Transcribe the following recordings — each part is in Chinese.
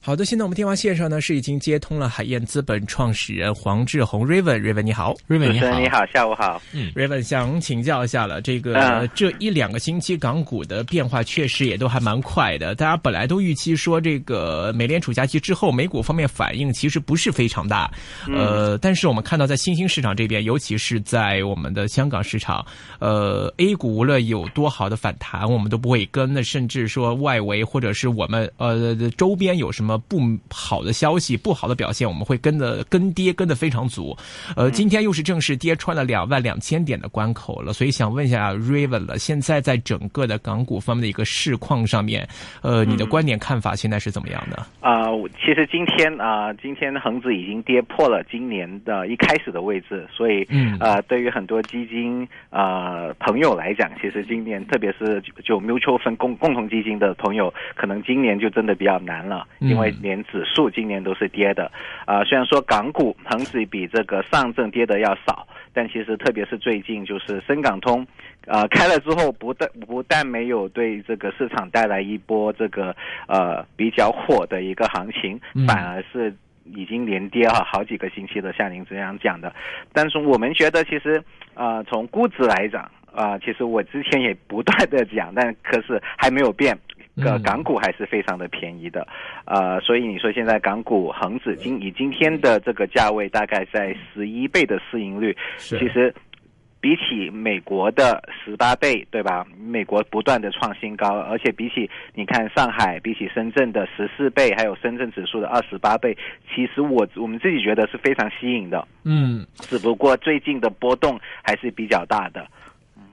好的，现在我们电话线上呢是已经接通了海燕资本创始人黄志宏 Raven，Raven 你好，Raven 你好，你好，下午好。嗯，Raven 想请教一下了，这个、嗯。这一两个星期港股的变化确实也都还蛮快的，大家本来都预期说这个美联储加息之后，美股方面反应其实不是非常大，呃，但是我们看到在新兴市场这边，尤其是在我们的香港市场，呃，A 股无论有多好的反弹，我们都不会跟，那甚至说外围或者是我们呃周边有什么不好的消息、不好的表现，我们会跟的跟跌跟的非常足。呃，今天又是正式跌穿了两万两千点的关口了，所以想问一下 Raven 了，现在在整个的港股方面的一个市况上面，呃，你的观点看法现在是怎么样的？啊、我其实今天啊、今天恒指已经跌破了今年的一开始的位置，所以嗯呃，对于很多基金呃朋友来讲，其实今年特别是就就 mutual 分共共同基金的朋友，可能今年就真的比较难了，嗯因为连指数今年都是跌的。啊、虽然说港股恒指比这个上证跌的要少，但其实特别是最近就是深港通。呃，开了之后不但不但没有对这个市场带来一波这个呃比较火的一个行情嗯，反而是已经连跌了好几个星期的，像您这样讲的。但是我们觉得其实呃从估值来讲啊、其实我之前也不断的讲，但可是还没有变。呃，嗯港股还是非常的便宜的，呃，所以你说现在港股恒指今以今天的这个价位，大概在十一倍的市盈率，其实比起美国的十八倍，对吧？美国不断的创新高，而且比起你看上海，比起深圳的十四倍，还有深圳指数的二十八倍，其实我我们自己觉得是非常吸引的，嗯，只不过最近的波动还是比较大的。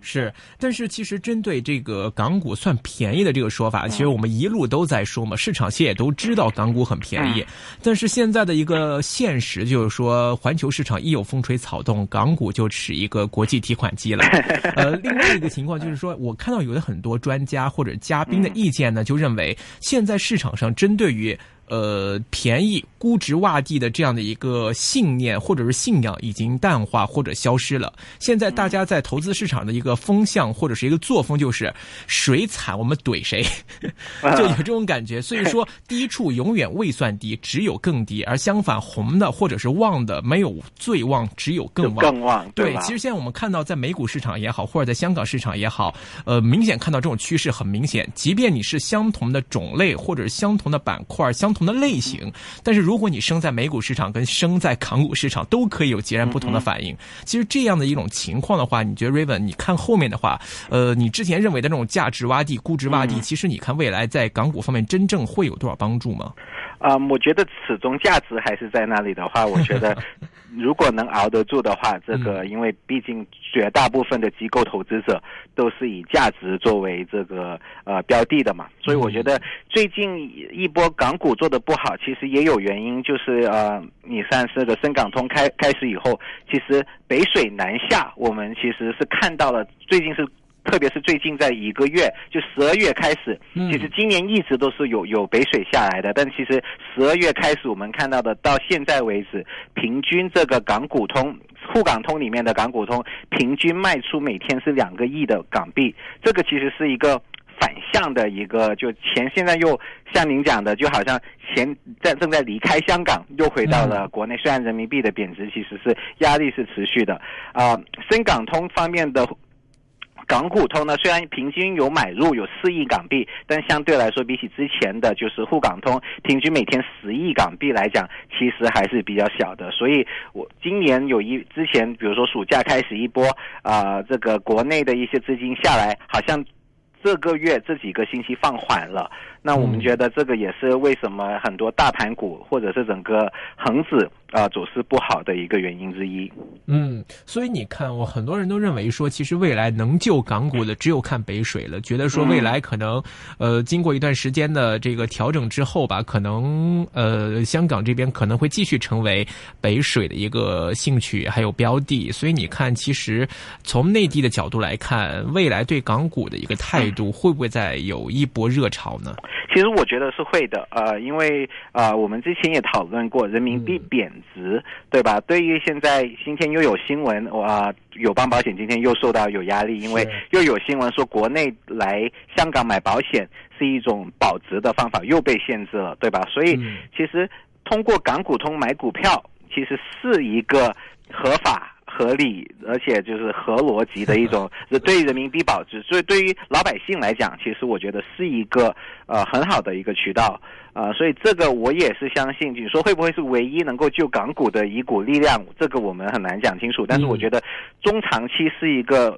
是，但是其实针对这个港股算便宜的这个说法，其实我们一路都在说嘛，市场其实也都知道港股很便宜，但是现在的一个现实就是说，环球市场一有风吹草动，港股就是一个国际提款机了。呃，另外一个情况就是说，我看到有的很多专家或者嘉宾的意见呢，就认为现在市场上针对于呃，便宜、估值洼地的这样的一个信念或者是信仰已经淡化或者消失了。现在大家在投资市场的一个风向或者是一个作风，就是谁惨我们怼谁，就有这种感觉。所以说，低处永远未算低，只有更低；而相反，红的或者是旺的没有最旺，只有更旺。更旺，对，吧？其实现在我们看到，在美股市场也好，或者在香港市场也好，呃，明显看到这种趋势很明显。即便你是相同的种类，或者是相同的板块、相同的类型，但是如果你生在美股市场跟生在港股市场，都可以有截然不同的反应。其实这样的一种情况的话，你觉得 Raven，你看后面的话，呃，你之前认为的那种价值洼地、估值洼地，其实你看未来在港股方面真正会有多少帮助吗？啊、我觉得始终价值还是在那里的话，我觉得如果能熬得住的话，这个因为毕竟绝大部分的机构投资者都是以价值作为这个呃标的的嘛，所以我觉得最近一波港股做的不好，其实也有原因，就是呃，你上这个深港通开开始以后，其实北水南下，我们其实是看到了最近是。特别是最近在一个月，就十二月开始，嗯其实今年一直都是有有北水下来的，但其实十二月开始我们看到的，到现在为止，平均这个港股通。沪港通里面的港股通平均卖出每天是两个亿的港币，这个其实是一个反向的一个，就钱现在又像您讲的，就好像钱在正在离开香港，又回到了国内。虽然人民币的贬值其实是压力是持续的，啊、深港通方面的港股通呢，虽然平均有买入有四亿港币，但相对来说，比起之前的就是沪港通平均每天十亿港币来讲，其实还是比较小的。所以我今年有一之前，比如说暑假开始一波啊、这个国内的一些资金下来，好像这个月这几个星期放缓了。那我们觉得这个也是为什么很多大盘股或者是整个恒指啊、走势不好的一个原因之一。嗯，所以你看，我很多人都认为说，其实未来能救港股的只有看北水了。觉得说未来可能，呃，经过一段时间的这个调整之后吧，可能呃，香港这边可能会继续成为北水的一个兴趣还有标的。所以你看，其实从内地的角度来看，未来对港股的一个态度会不会再有一波热潮呢？其实我觉得是会的，呃，因为呃，我们之前也讨论过，人民币贬值，对吧？对于现在今天又有新闻，哇，友邦保险今天又受到有压力，因为又有新闻说国内来香港买保险是一种保值的方法，又被限制了，对吧？所以其实通过港股通买股票，其实是一个合法。合理，而且就是合逻辑的一种，对人民币保值。所以对于老百姓来讲，其实我觉得是一个呃很好的一个渠道啊。所以这个我也是相信，你说会不会是唯一能够救港股的一股力量？这个我们很难讲清楚。但是我觉得中长期是一个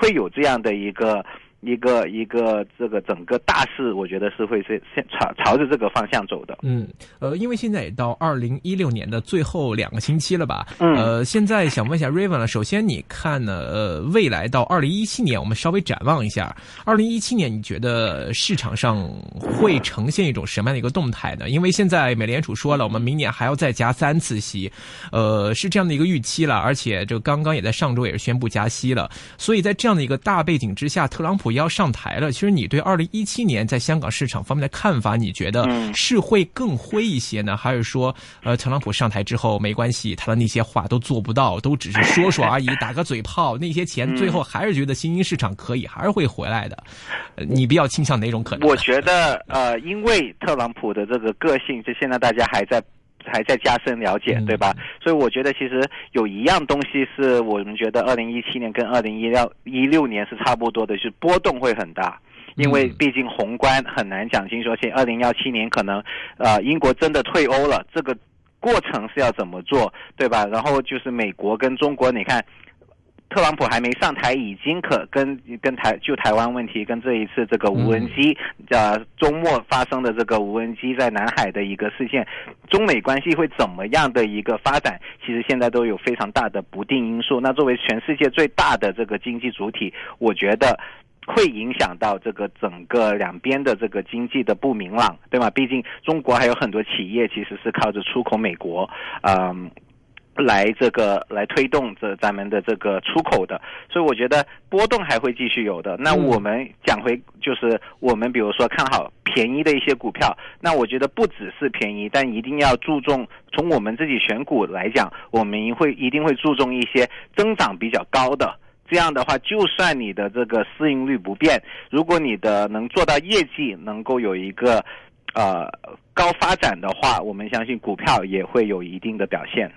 会有这样的一个。一个一个这个整个大势，我觉得是会是朝朝着这个方向走的。嗯，呃，因为现在也到二零一六年的最后两个星期了吧？嗯，呃，现在想问一下 Raven 了。首先，你看呢？呃，未来到二零一七年，我们稍微展望一下。二零一七年，你觉得市场上会呈现一种什么样的一个动态呢？因为现在美联储说了，我们明年还要再加三次息，呃，是这样的一个预期了。而且，这刚刚也在上周也是宣布加息了。所以在这样的一个大背景之下，特朗普。要上台了，其实你对二零一七年在香港市场方面的看法，你觉得是会更灰一些呢，还是说，呃，特朗普上台之后没关系，他的那些话都做不到，都只是说说 而已，打个嘴炮，那些钱最后还是觉得新兴市场可以，还是会回来的。你比较倾向哪种可能？我觉得，呃，因为特朗普的这个个性，就现在大家还在。还在加深了解，对吧？所以我觉得其实有一样东西是我们觉得二零一七年跟二零一六一六年是差不多的，就是波动会很大，因为毕竟宏观很难讲清楚。而且二零幺七年可能，呃，英国真的退欧了，这个过程是要怎么做，对吧？然后就是美国跟中国，你看。特朗普还没上台，已经可跟跟台就台湾问题，跟这一次这个无人机，呃，周末发生的这个无人机在南海的一个事件，中美关系会怎么样的一个发展？其实现在都有非常大的不定因素。那作为全世界最大的这个经济主体，我觉得会影响到这个整个两边的这个经济的不明朗，对吗？毕竟中国还有很多企业其实是靠着出口美国，嗯。来这个来推动这咱们的这个出口的，所以我觉得波动还会继续有的。那我们讲回就是我们比如说看好便宜的一些股票，那我觉得不只是便宜，但一定要注重从我们自己选股来讲，我们会一定会注重一些增长比较高的。这样的话，就算你的这个市盈率不变，如果你的能做到业绩能够有一个呃高发展的话，我们相信股票也会有一定的表现。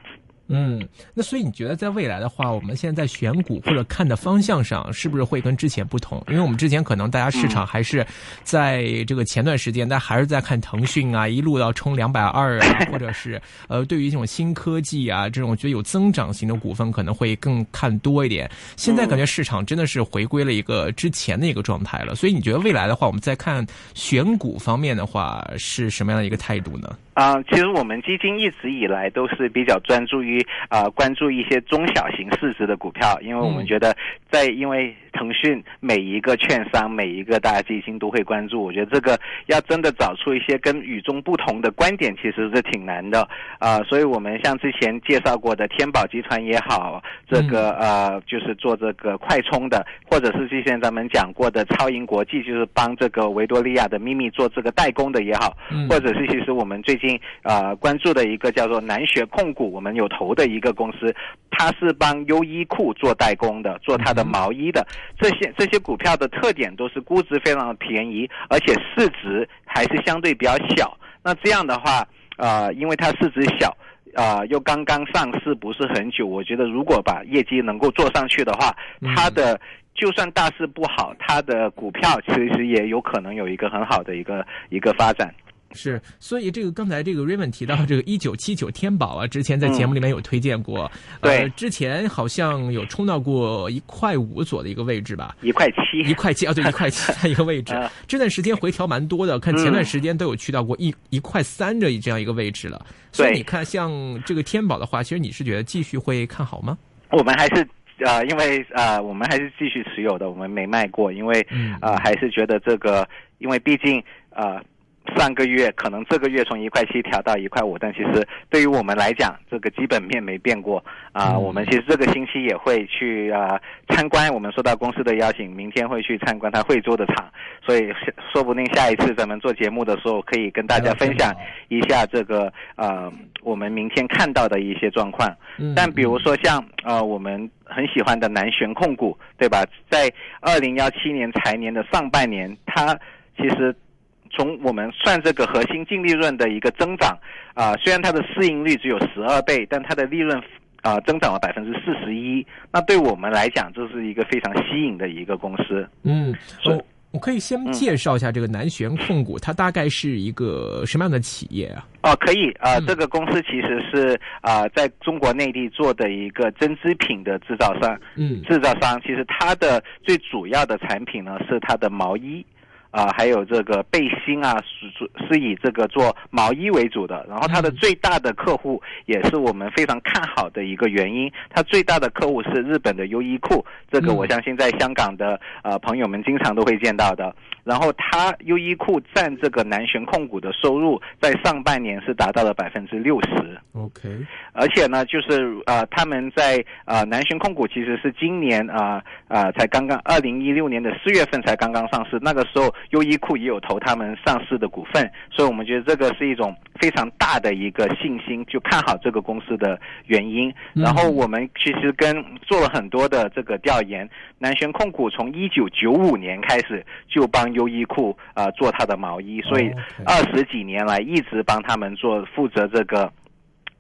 嗯，那所以你觉得在未来的话，我们现在在选股或者看的方向上，是不是会跟之前不同？因为我们之前可能大家市场还是在这个前段时间，但还是在看腾讯啊，一路要冲两百二啊，或者是呃，对于这种新科技啊，这种觉得有增长型的股份，可能会更看多一点。现在感觉市场真的是回归了一个之前的一个状态了。所以你觉得未来的话，我们在看选股方面的话，是什么样的一个态度呢？啊，其实我们基金一直以来都是比较专注于啊，关注一些中小型市值的股票，因为我们觉得在因为。腾讯每一个券商，每一个大基金都会关注。我觉得这个要真的找出一些跟与众不同的观点，其实是挺难的啊。所以我们像之前介绍过的天宝集团也好，这个呃就是做这个快充的，或者是之前咱们讲过的超银国际，就是帮这个维多利亚的秘密做这个代工的也好，或者是其实我们最近啊关注的一个叫做南学控股，我们有投的一个公司，它是帮优衣库做代工的，做它的毛衣的。这些这些股票的特点都是估值非常的便宜，而且市值还是相对比较小。那这样的话，呃，因为它市值小，啊，又刚刚上市不是很久，我觉得如果把业绩能够做上去的话，它的就算大势不好，它的股票其实也有可能有一个很好的一个一个发展。是，所以这个刚才这个 Raymond 提到这个一九七九天宝啊，之前在节目里面有推荐过，对，之前好像有冲到过一块五左的一个位置吧，一块七，一块七啊，对，一块七的一个位置，这段时间回调蛮多的，看前段时间都有去到过一一块三的这样一个位置了，所以你看像这个天宝的话，其实你是觉得继续会看好吗？我们还是呃，因为呃，我们还是继续持有的，我们没卖过，因为呃，还是觉得这个，因为毕竟呃。上个月可能这个月从一块七调到一块五，但其实对于我们来讲，这个基本面没变过啊。我们其实这个星期也会去啊参观，我们受到公司的邀请，明天会去参观他惠州的厂，所以说不定下一次咱们做节目的时候，可以跟大家分享一下这个呃我们明天看到的一些状况。但比如说像呃我们很喜欢的南玄控股，对吧？在二零幺七年财年的上半年，它其实。从我们算这个核心净利润的一个增长，啊，虽然它的市盈率只有十二倍，但它的利润啊增长了百分之四十一。那对我们来讲，这是一个非常吸引的一个公司。嗯，我我可以先介绍一下这个南玄控股，它大概是一个什么样的企业啊？哦，可以啊，这个公司其实是啊，在中国内地做的一个针织品的制造商。嗯，制造商其实它的最主要的产品呢是它的毛衣。啊，还有这个背心啊，是是以这个做毛衣为主的。然后它的最大的客户也是我们非常看好的一个原因，它最大的客户是日本的优衣库。这个我相信在香港的呃朋友们经常都会见到的。然后它优衣库占这个南玄控股的收入，在上半年是达到了百分之六十。OK，而且呢，就是呃，他们在呃南玄控股其实是今年啊啊才刚刚二零一六年的四月份才刚刚上市，那个时候优衣库也有投他们上市的股份，所以我们觉得这个是一种非常大的一个信心，就看好这个公司的原因。然后我们其实跟做了很多的这个调研，南玄控股从一九九五年开始就帮。优衣库啊，做他的毛衣，所以二十几年来一直帮他们做负责这个。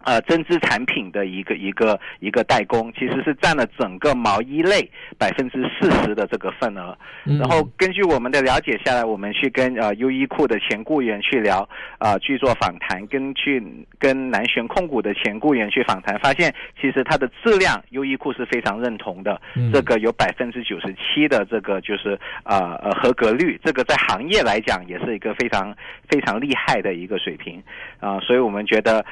呃，针织产品的一个一个一个代工，其实是占了整个毛衣类百分之四十的这个份额。然后根据我们的了解下来，我们去跟呃优衣库的前雇员去聊，啊去做访谈，跟去跟南玄控股的前雇员去访谈，发现其实它的质量优衣库是非常认同的。这个有百分之九十七的这个就是啊呃合格率，这个在行业来讲也是一个非常非常厉害的一个水平啊，所以我们觉得。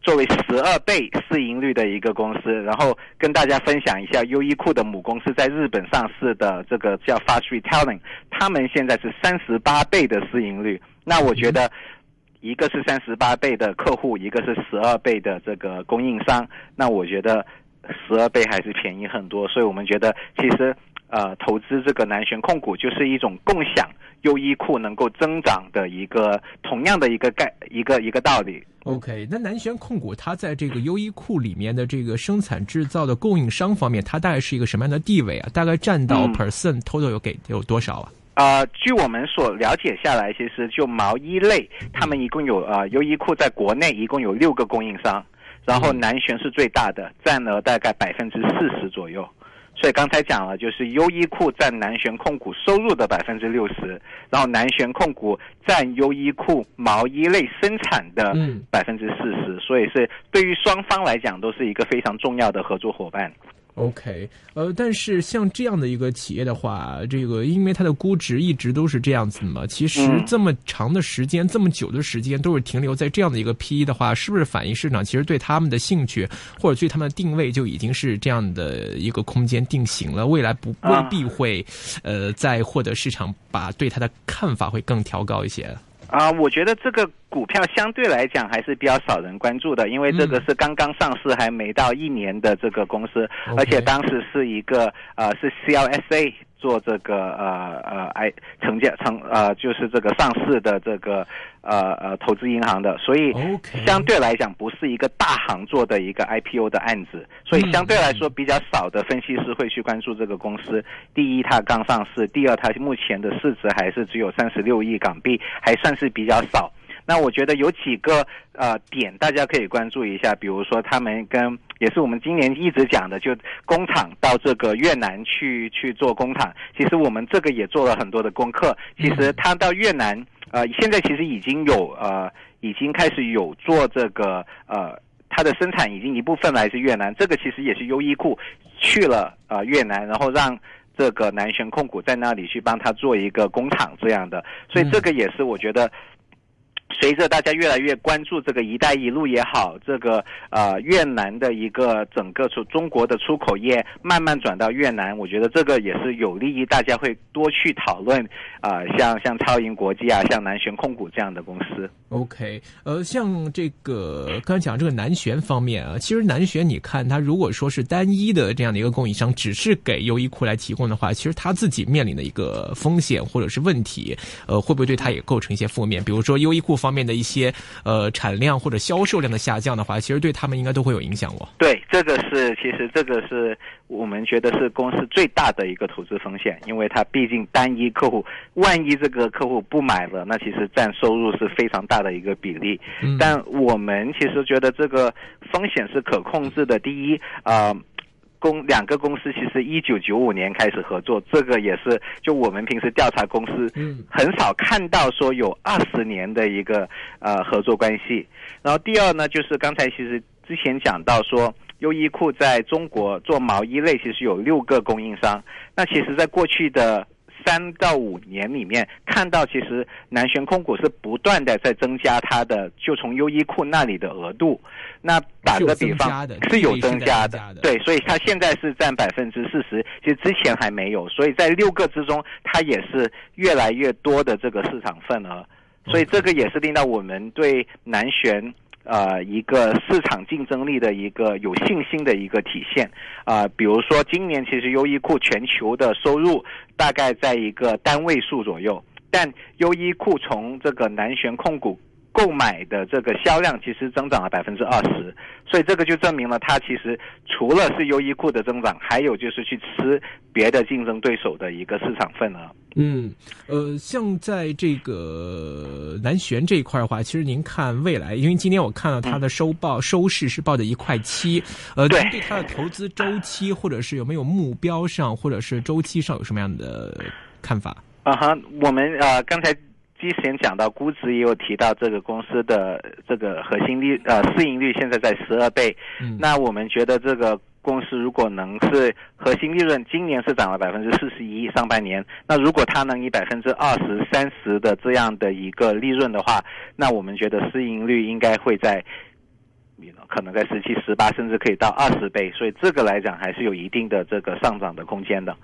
作为十二倍市盈率的一个公司，然后跟大家分享一下优衣库的母公司在日本上市的这个叫 Fast Retailing，他们现在是三十八倍的市盈率。那我觉得，一个是三十八倍的客户，一个是十二倍的这个供应商，那我觉得十二倍还是便宜很多。所以我们觉得，其实呃，投资这个南玄控股就是一种共享优衣库能够增长的一个同样的一个概一个一个道理。OK，那南玄控股它在这个优衣库里面的这个生产制造的供应商方面，它大概是一个什么样的地位啊？大概占到 percent total 有给有多少啊？呃，据我们所了解下来，其实就毛衣类，他们一共有啊，优衣库在国内一共有六个供应商，然后南玄是最大的，占了大概百分之四十左右。所以刚才讲了，就是优衣库占南玄控股收入的百分之六十，然后南玄控股占优衣库毛衣类生产的百分之四十，所以是对于双方来讲都是一个非常重要的合作伙伴。OK，呃，但是像这样的一个企业的话，这个因为它的估值一直都是这样子嘛，其实这么长的时间，这么久的时间都是停留在这样的一个 PE 的话，是不是反映市场其实对他们的兴趣或者对他们的定位就已经是这样的一个空间定型了？未来不未必会，呃，再获得市场把对它的看法会更调高一些。啊，我觉得这个股票相对来讲还是比较少人关注的，因为这个是刚刚上市还没到一年的这个公司，而且当时是一个呃是 CLSA。做这个呃呃 I 成建成呃就是这个上市的这个呃呃投资银行的，所以相对来讲不是一个大行做的一个 IPO 的案子，所以相对来说比较少的分析师会去关注这个公司。第一，它刚上市；第二，它目前的市值还是只有三十六亿港币，还算是比较少。那我觉得有几个呃点大家可以关注一下，比如说他们跟也是我们今年一直讲的，就工厂到这个越南去去做工厂。其实我们这个也做了很多的功课。其实他到越南呃，现在其实已经有呃已经开始有做这个呃，它的生产已经一部分来自越南。这个其实也是优衣库去了呃越南，然后让这个南玄控股在那里去帮他做一个工厂这样的。所以这个也是我觉得。随着大家越来越关注这个“一带一路”也好，这个呃越南的一个整个出中国的出口业慢慢转到越南，我觉得这个也是有利于大家会多去讨论啊、像像超银国际啊，像南旋控股这样的公司。OK，呃，像这个刚才讲这个南旋方面啊，其实南旋你看它如果说是单一的这样的一个供应商，只是给优衣库来提供的话，其实它自己面临的一个风险或者是问题，呃，会不会对它也构成一些负面？比如说优衣库方面的一些呃产量或者销售量的下降的话，其实对他们应该都会有影响哦。对，这个是其实这个是我们觉得是公司最大的一个投资风险，因为它毕竟单一客户，万一这个客户不买了，那其实占收入是非常大的一个比例。嗯但我们其实觉得这个风险是可控制的。第一，呃。公两个公司其实一九九五年开始合作，这个也是就我们平时调查公司，嗯很少看到说有二十年的一个呃合作关系。然后第二呢，就是刚才其实之前讲到说，优衣库在中国做毛衣类其实有六个供应商。那其实，在过去的三到五年里面，看到其实南旋控股是不断的在增加它的，就从优衣库那里的额度。那打个比方是有增加的对，所以它现在是占百分之四十，其实之前还没有，所以在六个之中，它也是越来越多的这个市场份额，所以这个也是令到我们对南旋。呃，一个市场竞争力的一个有信心的一个体现啊、比如说今年其实优衣库全球的收入大概在一个单位数左右，但优衣库从这个南旋控股购买的这个销量其实增长了百分之二十，所以这个就证明了它其实除了是优衣库的增长，还有就是去吃别的竞争对手的一个市场份额。嗯，呃，像在这个南旋这一块的话，其实您看未来，因为今天我看到它的收报、收市是报的一块七，呃，对。您对它的投资周期或者是有没有目标上，或者是周期上有什么样的看法？啊哈，我们呃刚才之前讲到估值，也有提到这个公司的这个核心利呃市盈率现在在十二倍，嗯，那我们觉得这个公司如果能是核心利润今年是涨了百分之四十一，上半年，那如果它能以百分之二十三十的这样的一个利润的话，那我们觉得市盈率应该会在。可能在十七、十八，甚至可以到二十倍，所以这个来讲还是有一定的这个上涨的空间的。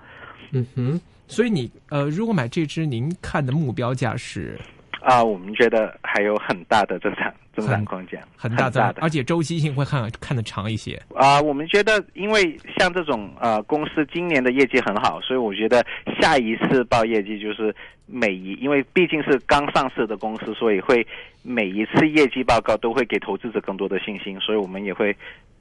嗯哼，所以你呃，如果买这只，您看的目标价是啊，我们觉得还有很大的增长增长空间，很大的，的而且周期性会看看得长一些。啊。我们觉得，因为像这种呃公司今年的业绩很好，所以我觉得下一次报业绩就是每一，因为毕竟是刚上市的公司，所以会每一次业绩报告都会给投资者更多的信心，所以我们也会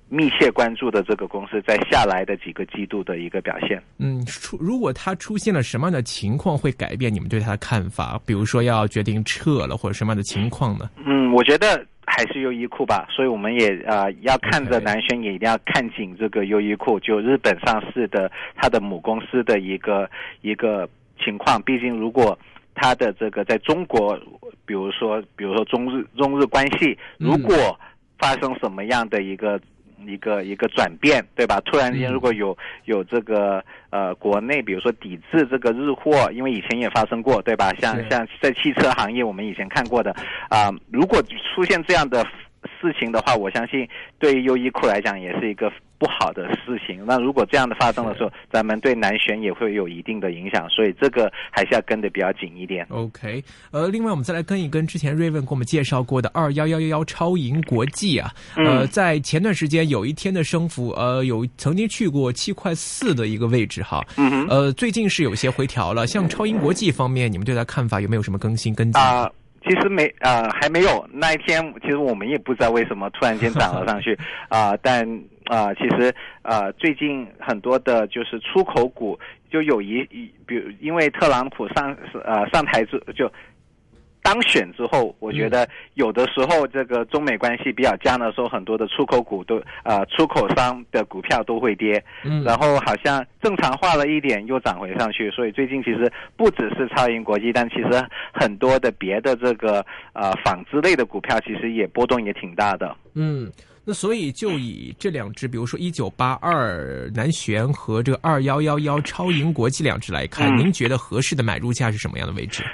密切关注的这个公司在下来的几个季度的一个表现。嗯，出如果它出现了什么样的情况，会改变你们对它的看法？比如说要决定撤了，或者什么样的情况呢？嗯，我觉得还是优衣库吧，所以我们也呃要看着南轩，也一定要看紧这个优衣库，就日本上市的它的母公司的一个一个情况。毕竟如果它的这个在中国，比如说比如说中日中日关系，嗯如果发生什么样的一个一个一个转变，对吧？突然间，嗯如果有有这个呃国内，比如说抵制这个日货，因为以前也发生过，对吧？像像在汽车行业，我们以前看过的啊、如果出现这样的事情的话，我相信对于优衣库来讲也是一个不好的事情。那如果这样的发生的时候，咱们对南旋也会有一定的影响，所以这个还是要跟得比较紧一点。OK，呃，另外我们再来跟一跟之前瑞文给我们介绍过的二幺幺幺幺超银国际啊，呃，嗯在前段时间有一天的升幅，呃，有曾经去过七块四的一个位置哈，嗯哼。呃，最近是有些回调了。像超银国际方面，你们对它看法有没有什么更新跟进？啊、其实没呃还没有那一天，其实我们也不知道为什么突然间涨了上去啊、但啊、其实呃最近很多的就是出口股就有一一，比如因为特朗普上呃上台之就。当选之后，我觉得有的时候这个中美关系比较僵的时候，很多的出口股都呃出口商的股票都会跌，嗯，然后好像正常化了一点，又涨回上去。所以最近其实不只是超银国际，但其实很多的别的这个呃纺织类的股票，其实也波动也挺大的。嗯，那所以就以这两只，比如说一九八二南旋和这个二幺幺幺超盈国际两只来看，嗯您觉得合适的买入价是什么样的位置？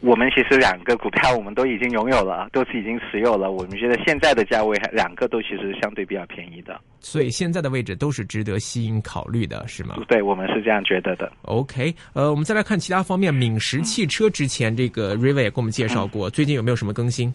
我们其实两个股票我们都已经拥有了，都是已经持有了。我们觉得现在的价位两个都其实相对比较便宜的，所以现在的位置都是值得吸引考虑的，是吗？对，我们是这样觉得的。OK，呃，我们再来看其他方面，敏实汽车之前这个 River 也给我们介绍过，最近有没有什么更新？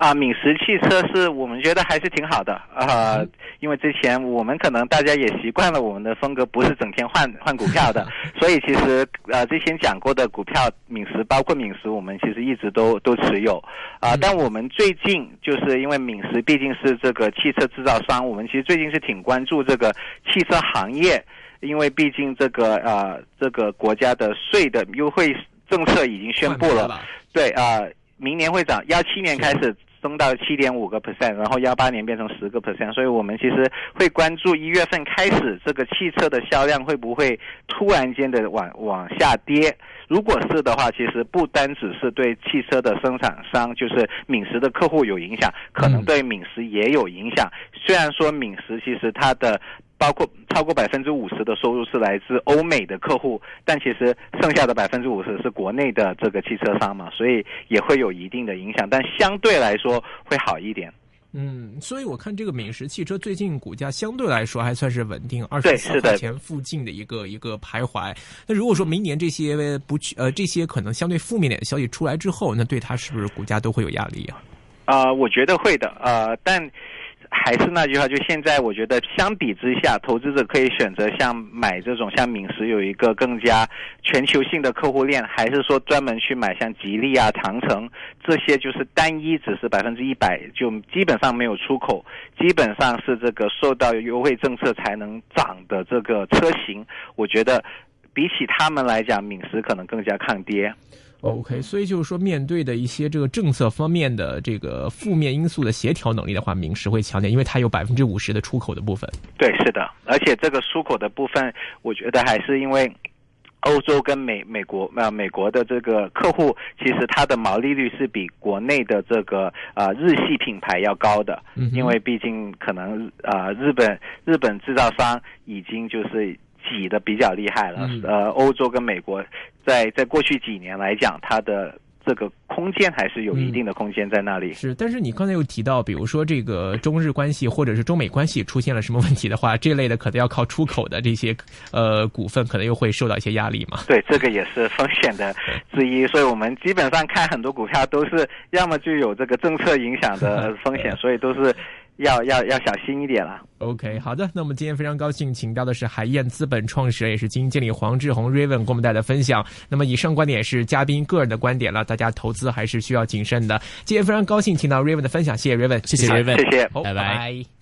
啊，敏实汽车是我们觉得还是挺好的啊，因为之前我们可能大家也习惯了我们的风格，不是整天换换股票的，所以其实呃之前讲过的股票敏实，包括敏实，我们其实一直都都持有啊。但我们最近就是因为敏实毕竟是这个汽车制造商，我们其实最近是挺关注这个汽车行业，因为毕竟这个呃这个国家的税的优惠政策已经宣布了，对啊，明年会涨，幺七年开始。升到七点五个 percent，然后幺八年变成十个 percent，所以我们其实会关注一月份开始这个汽车的销量会不会突然间的往往下跌。如果是的话，其实不单只是对汽车的生产商，就是敏实的客户有影响，可能对敏实也有影响。虽然说敏实其实它的。包括超过百分之五十的收入是来自欧美的客户，但其实剩下的百分之五十是国内的这个汽车商嘛，所以也会有一定的影响，但相对来说会好一点。嗯，所以我看这个敏实汽车最近股价相对来说还算是稳定，二十四块钱附近的一个一个徘徊。那如果说明年这些不去呃这些可能相对负面点的消息出来之后，那对它是不是股价都会有压力啊？啊，我觉得会的呃，但。还是那句话，就现在，我觉得相比之下，投资者可以选择像买这种像敏实有一个更加全球性的客户链，还是说专门去买像吉利啊、长城这些，就是单一只是百分之一百就基本上没有出口，基本上是这个受到优惠政策才能涨的这个车型，我觉得比起他们来讲，敏实可能更加抗跌。OK，所以就是说，面对的一些这个政策方面的这个负面因素的协调能力的话，明实会强点，因为它有百分之五十的出口的部分。对，是的，而且这个出口的部分，我觉得还是因为欧洲跟美美国啊美国的这个客户，其实它的毛利率是比国内的这个啊日系品牌要高的，因为毕竟可能啊日本日本制造商已经就是。挤的比较厉害了，呃，欧洲跟美国在在过去几年来讲，它的这个空间还是有一定的空间在那里。是，但是你刚才又提到，比如说这个中日关系或者是中美关系出现了什么问题的话，这类的可能要靠出口的这些呃股份，可能又会受到一些压力嘛？对，这个也是风险的之一。所以我们基本上看很多股票都是要么就有这个政策影响的风险，所以都是。要要要小心一点了。OK，好的，那我们今天非常高兴，请到的是海燕资本创始人，也是基金经理黄志宏 Raven 给我们带来分享。那么以上观点是嘉宾个人的观点了，大家投资还是需要谨慎的。今天非常高兴听到 Raven 的分享，谢谢 Raven，谢谢 Raven，谢谢，拜拜。